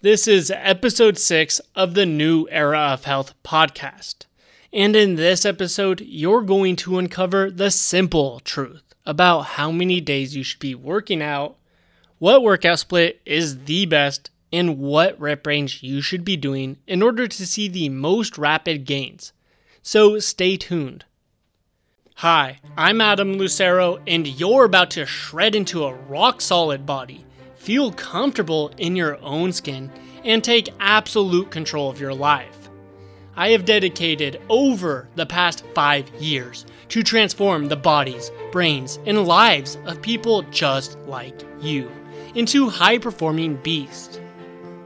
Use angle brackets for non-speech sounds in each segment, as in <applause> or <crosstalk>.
This is episode six of the New Era of Health podcast. And in this episode, you're going to uncover the simple truth about how many days you should be working out, what workout split is the best, and what rep range you should be doing in order to see the most rapid gains. So stay tuned. Hi, I'm Adam Lucero, and you're about to shred into a rock solid body feel comfortable in your own skin, and take absolute control of your life. I have dedicated over the past five years to transform the bodies, brains, and lives of people just like you into high performing beasts.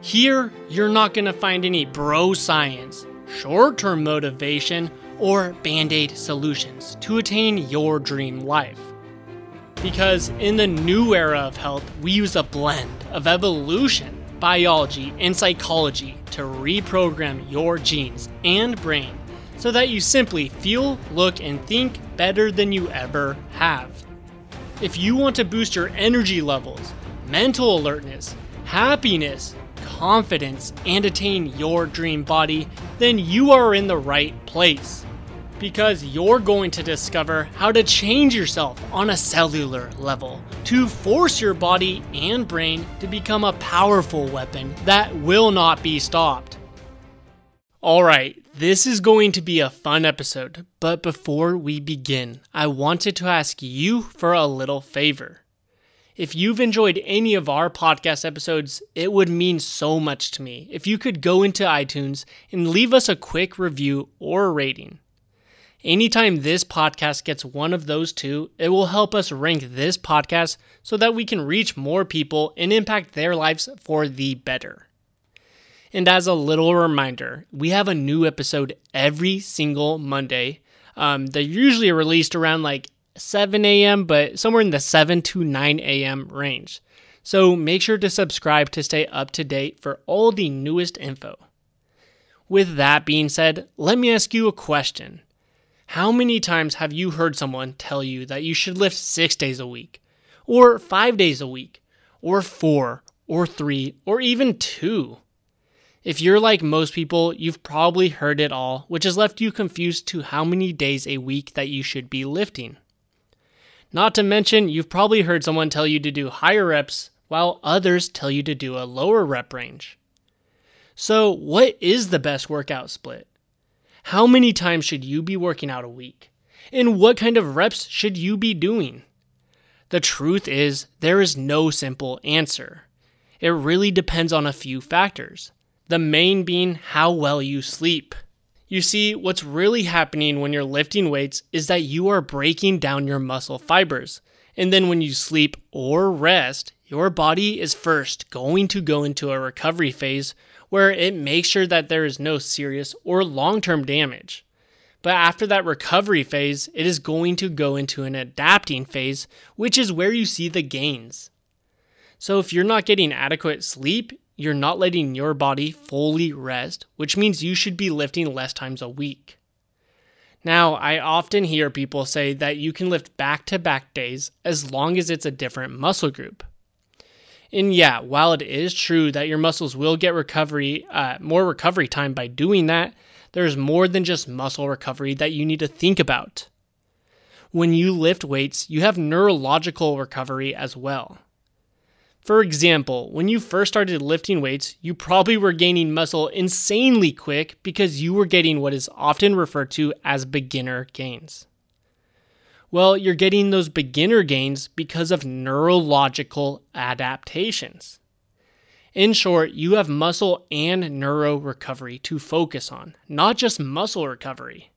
Here, you're not going to find any bro science, short term motivation, or band aid solutions to attain your dream life. Because in the new era of health, we use a blend of evolution, biology, and psychology to reprogram your genes and brain so that you simply feel, look, and think better than you ever have. If you want to boost your energy levels, mental alertness, happiness, confidence, and attain your dream body, then you are in the right place because you're going to discover how to change yourself on a cellular level to force your body and brain to become a powerful weapon that will not be stopped. Alright, this is going to be a fun episode, but before we begin, I wanted to ask you for a little favor. If you've enjoyed any of our podcast episodes, it would mean so much to me if you could go into iTunes and leave us a quick review or rating. Anytime this podcast gets one of those two, it will help us rank this podcast so that we can reach more people and impact their lives for the better. And as a little reminder, we have a new episode every single Monday. Um, they're usually released around like 7 a.m., but somewhere in the 7 to 9 a.m. range. So make sure to subscribe to stay up to date for all the newest info. With that being said, let me ask you a question. How many times have you heard someone tell you that you should lift six days a week, or five days a week, or four, or three, or even two? If you're like most people, you've probably heard it all, which has left you confused to how many days a week that you should be lifting. Not to mention, you've probably heard someone tell you to do higher reps while others tell you to do a lower rep range. So, what is the best workout split? How many times should you be working out a week? And what kind of reps should you be doing? The truth is, there is no simple answer. It really depends on a few factors. The main being how well you sleep. You see, what's really happening when you're lifting weights is that you are breaking down your muscle fibers. And then when you sleep or rest, your body is first going to go into a recovery phase where it makes sure that there is no serious or long term damage. But after that recovery phase, it is going to go into an adapting phase, which is where you see the gains. So if you're not getting adequate sleep, you're not letting your body fully rest, which means you should be lifting less times a week. Now, I often hear people say that you can lift back to back days as long as it's a different muscle group. And yeah, while it is true that your muscles will get recovery, uh, more recovery time by doing that, there's more than just muscle recovery that you need to think about. When you lift weights, you have neurological recovery as well. For example, when you first started lifting weights, you probably were gaining muscle insanely quick because you were getting what is often referred to as beginner gains. Well, you're getting those beginner gains because of neurological adaptations. In short, you have muscle and neuro recovery to focus on, not just muscle recovery.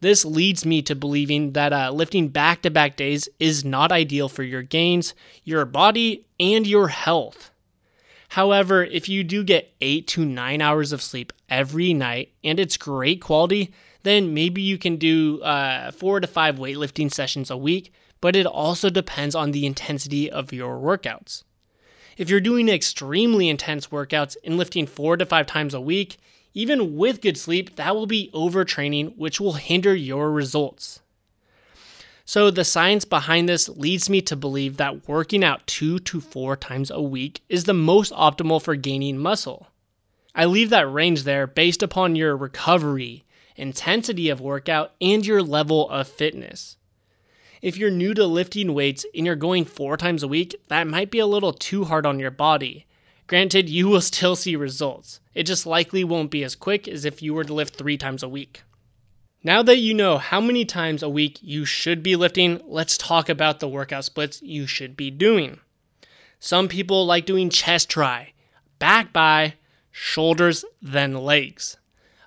This leads me to believing that uh, lifting back to back days is not ideal for your gains, your body, and your health. However, if you do get 8 to 9 hours of sleep every night and it's great quality, then maybe you can do uh, four to five weightlifting sessions a week, but it also depends on the intensity of your workouts. If you're doing extremely intense workouts and lifting four to five times a week, even with good sleep, that will be overtraining, which will hinder your results. So, the science behind this leads me to believe that working out two to four times a week is the most optimal for gaining muscle. I leave that range there based upon your recovery, intensity of workout, and your level of fitness. If you're new to lifting weights and you're going four times a week, that might be a little too hard on your body. Granted, you will still see results. It just likely won't be as quick as if you were to lift three times a week. Now that you know how many times a week you should be lifting, let's talk about the workout splits you should be doing. Some people like doing chest tri, back bi, shoulders, then legs.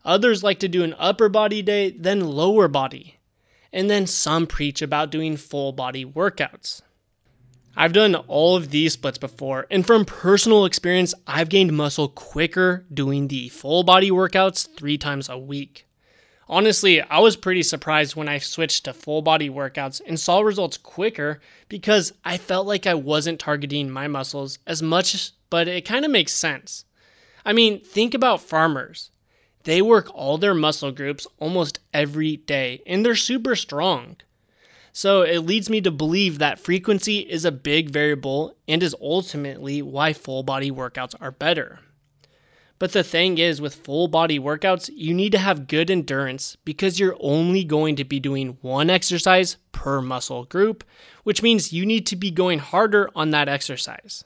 Others like to do an upper body day, then lower body and then some preach about doing full body workouts. I've done all of these splits before, and from personal experience, I've gained muscle quicker doing the full body workouts three times a week. Honestly, I was pretty surprised when I switched to full body workouts and saw results quicker because I felt like I wasn't targeting my muscles as much, but it kind of makes sense. I mean, think about farmers. They work all their muscle groups almost every day, and they're super strong. So it leads me to believe that frequency is a big variable and is ultimately why full body workouts are better. But the thing is, with full body workouts, you need to have good endurance because you're only going to be doing one exercise per muscle group, which means you need to be going harder on that exercise.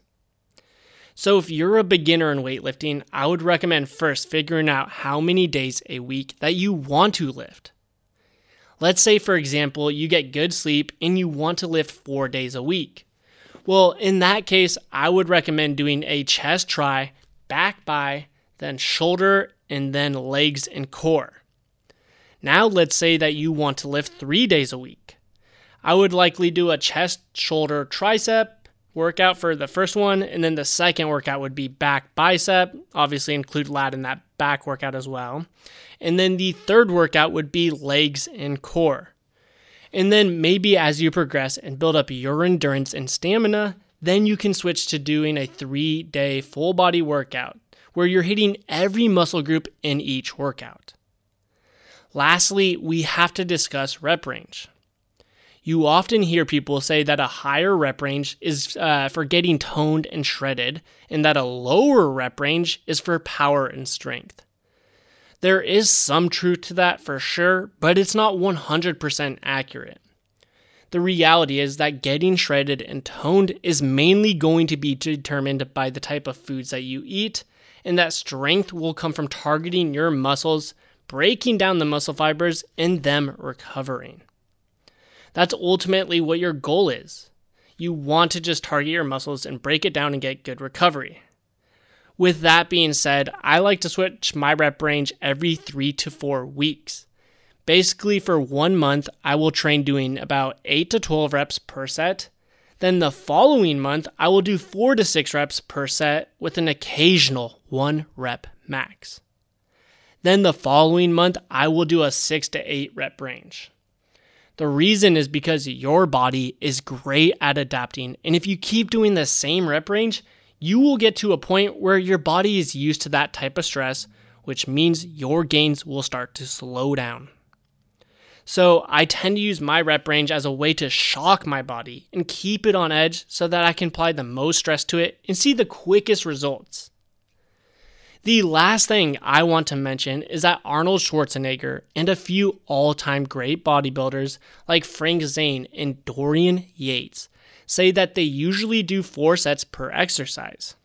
So, if you're a beginner in weightlifting, I would recommend first figuring out how many days a week that you want to lift. Let's say, for example, you get good sleep and you want to lift four days a week. Well, in that case, I would recommend doing a chest tri, back bi, then shoulder, and then legs and core. Now, let's say that you want to lift three days a week. I would likely do a chest, shoulder, tricep, workout for the first one, and then the second workout would be back bicep. Obviously, include lat in that back workout as well. And then the third workout would be legs and core. And then maybe as you progress and build up your endurance and stamina, then you can switch to doing a three day full body workout where you're hitting every muscle group in each workout. Lastly, we have to discuss rep range you often hear people say that a higher rep range is uh, for getting toned and shredded, and that a lower rep range is for power and strength. There is some truth to that for sure, but it's not 100% accurate. The reality is that getting shredded and toned is mainly going to be determined by the type of foods that you eat, and that strength will come from targeting your muscles, breaking down the muscle fibers, and them recovering. That's ultimately what your goal is. You want to just target your muscles and break it down and get good recovery. With that being said, I like to switch my rep range every three to four weeks. Basically, for one month, I will train doing about 8 to 12 reps per set. Then the following month, I will do 4 to 6 reps per set with an occasional 1 rep max. Then the following month, I will do a 6 to 8 rep range. The reason is because your body is great at adapting. And if you keep doing the same rep range, you will get to a point where your body is used to that type of stress, which means your gains will start to slow down. So I tend to use my rep range as a way to shock my body and keep it on edge so that I can apply the most stress to it and see the quickest results. The last thing I want to mention is that Arnold Schwarzenegger and a few all time great bodybuilders like Frank Zane and Dorian Yates say that they usually do four sets per exercise.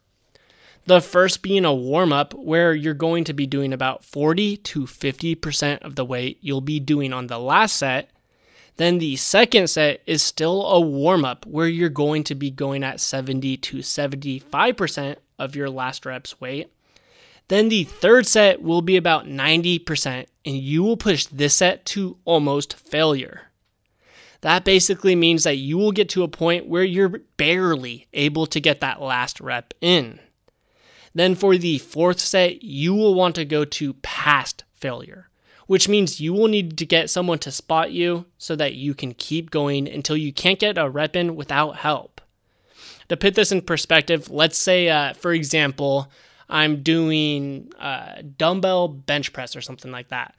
The first being a warm up, where you're going to be doing about 40 to 50% of the weight you'll be doing on the last set. Then the second set is still a warm up, where you're going to be going at 70 to 75% of your last rep's weight. Then the third set will be about 90%, and you will push this set to almost failure. That basically means that you will get to a point where you're barely able to get that last rep in. Then for the fourth set, you will want to go to past failure, which means you will need to get someone to spot you so that you can keep going until you can't get a rep in without help. To put this in perspective, let's say, uh, for example, I'm doing dumbbell bench press or something like that.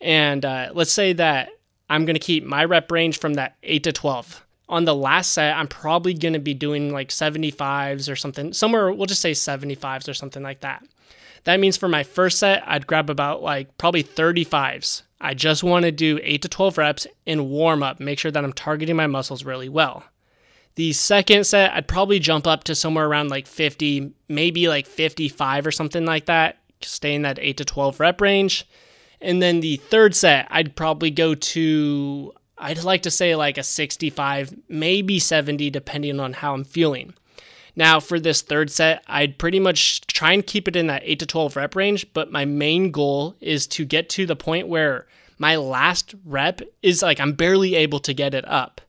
And uh, let's say that I'm going to keep my rep range from that 8 to 12. On the last set, I'm probably going to be doing like 75s or something, somewhere, we'll just say 75s or something like that. That means for my first set, I'd grab about like probably 35s. I just want to do 8 to 12 reps and warm up, make sure that I'm targeting my muscles really well. The second set, I'd probably jump up to somewhere around like 50, maybe like 55 or something like that, stay in that 8 to 12 rep range. And then the third set, I'd probably go to, I'd like to say like a 65, maybe 70, depending on how I'm feeling. Now, for this third set, I'd pretty much try and keep it in that 8 to 12 rep range, but my main goal is to get to the point where my last rep is like I'm barely able to get it up.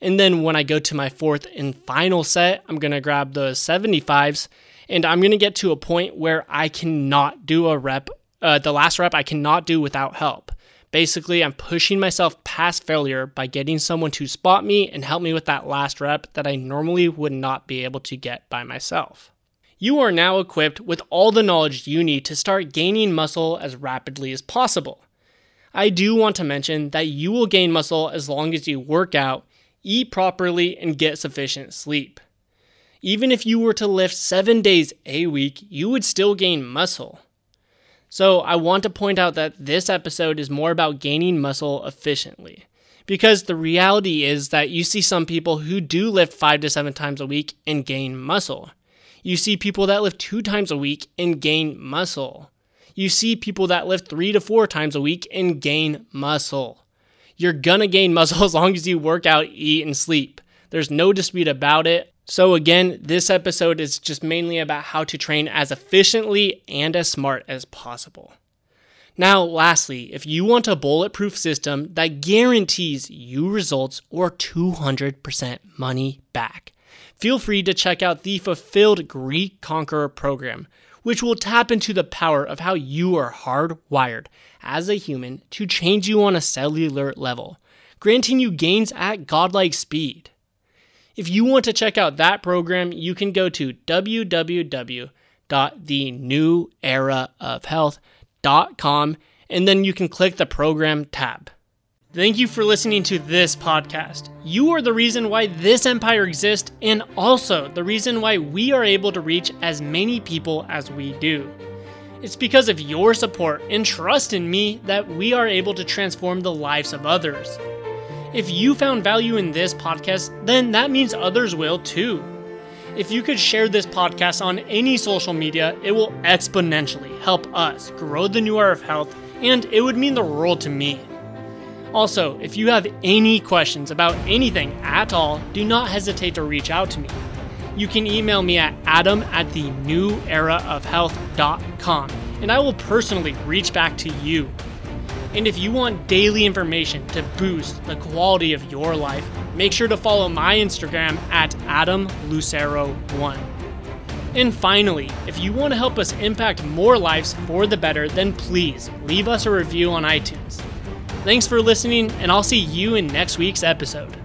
And then when I go to my fourth and final set, I'm going to grab the 75s and I'm going to get to a point where I cannot do a rep. Uh, the last rep I cannot do without help. Basically, I'm pushing myself past failure by getting someone to spot me and help me with that last rep that I normally would not be able to get by myself. You are now equipped with all the knowledge you need to start gaining muscle as rapidly as possible. I do want to mention that you will gain muscle as long as you work out eat properly, and get sufficient sleep. Even if you were to lift seven days a week, you would still gain muscle. So, I want to point out that this episode is more about gaining muscle efficiently. Because the reality is that you see some people who do lift five to seven times a week and gain muscle. You see people that lift two times a week and gain muscle. You see people that lift three to four times a week and gain muscle you're gonna gain muscle <laughs> as long as you work out, eat, and sleep. There's no dispute about it. So, again, this episode is just mainly about how to train as efficiently and as smart as possible. Now, lastly, if you want a bulletproof system that guarantees you results or 200% money back, feel free to check out the Fulfilled Greek Conqueror program, which will tap into the power of how you are hardwired as a human to change you on a cellular level, granting you gains at godlike speed. If you want to check out that program, you can go to www.theneweraofhealth.com and then you can click the program tab. Thank you for listening to this podcast. You are the reason why this empire exists, and also the reason why we are able to reach as many people as we do. It's because of your support and trust in me that we are able to transform the lives of others. If you found value in this podcast, then that means others will too. If you could share this podcast on any social media, it will exponentially help us grow the new era of health, and it would mean the world to me. Also, if you have any questions about anything at all, do not hesitate to reach out to me. You can email me at adam at the new era of health.com and I will personally reach back to you. And if you want daily information to boost the quality of your life, make sure to follow my Instagram at AdamLucero1. And finally, if you want to help us impact more lives for the better, then please leave us a review on iTunes. Thanks for listening, and I'll see you in next week's episode.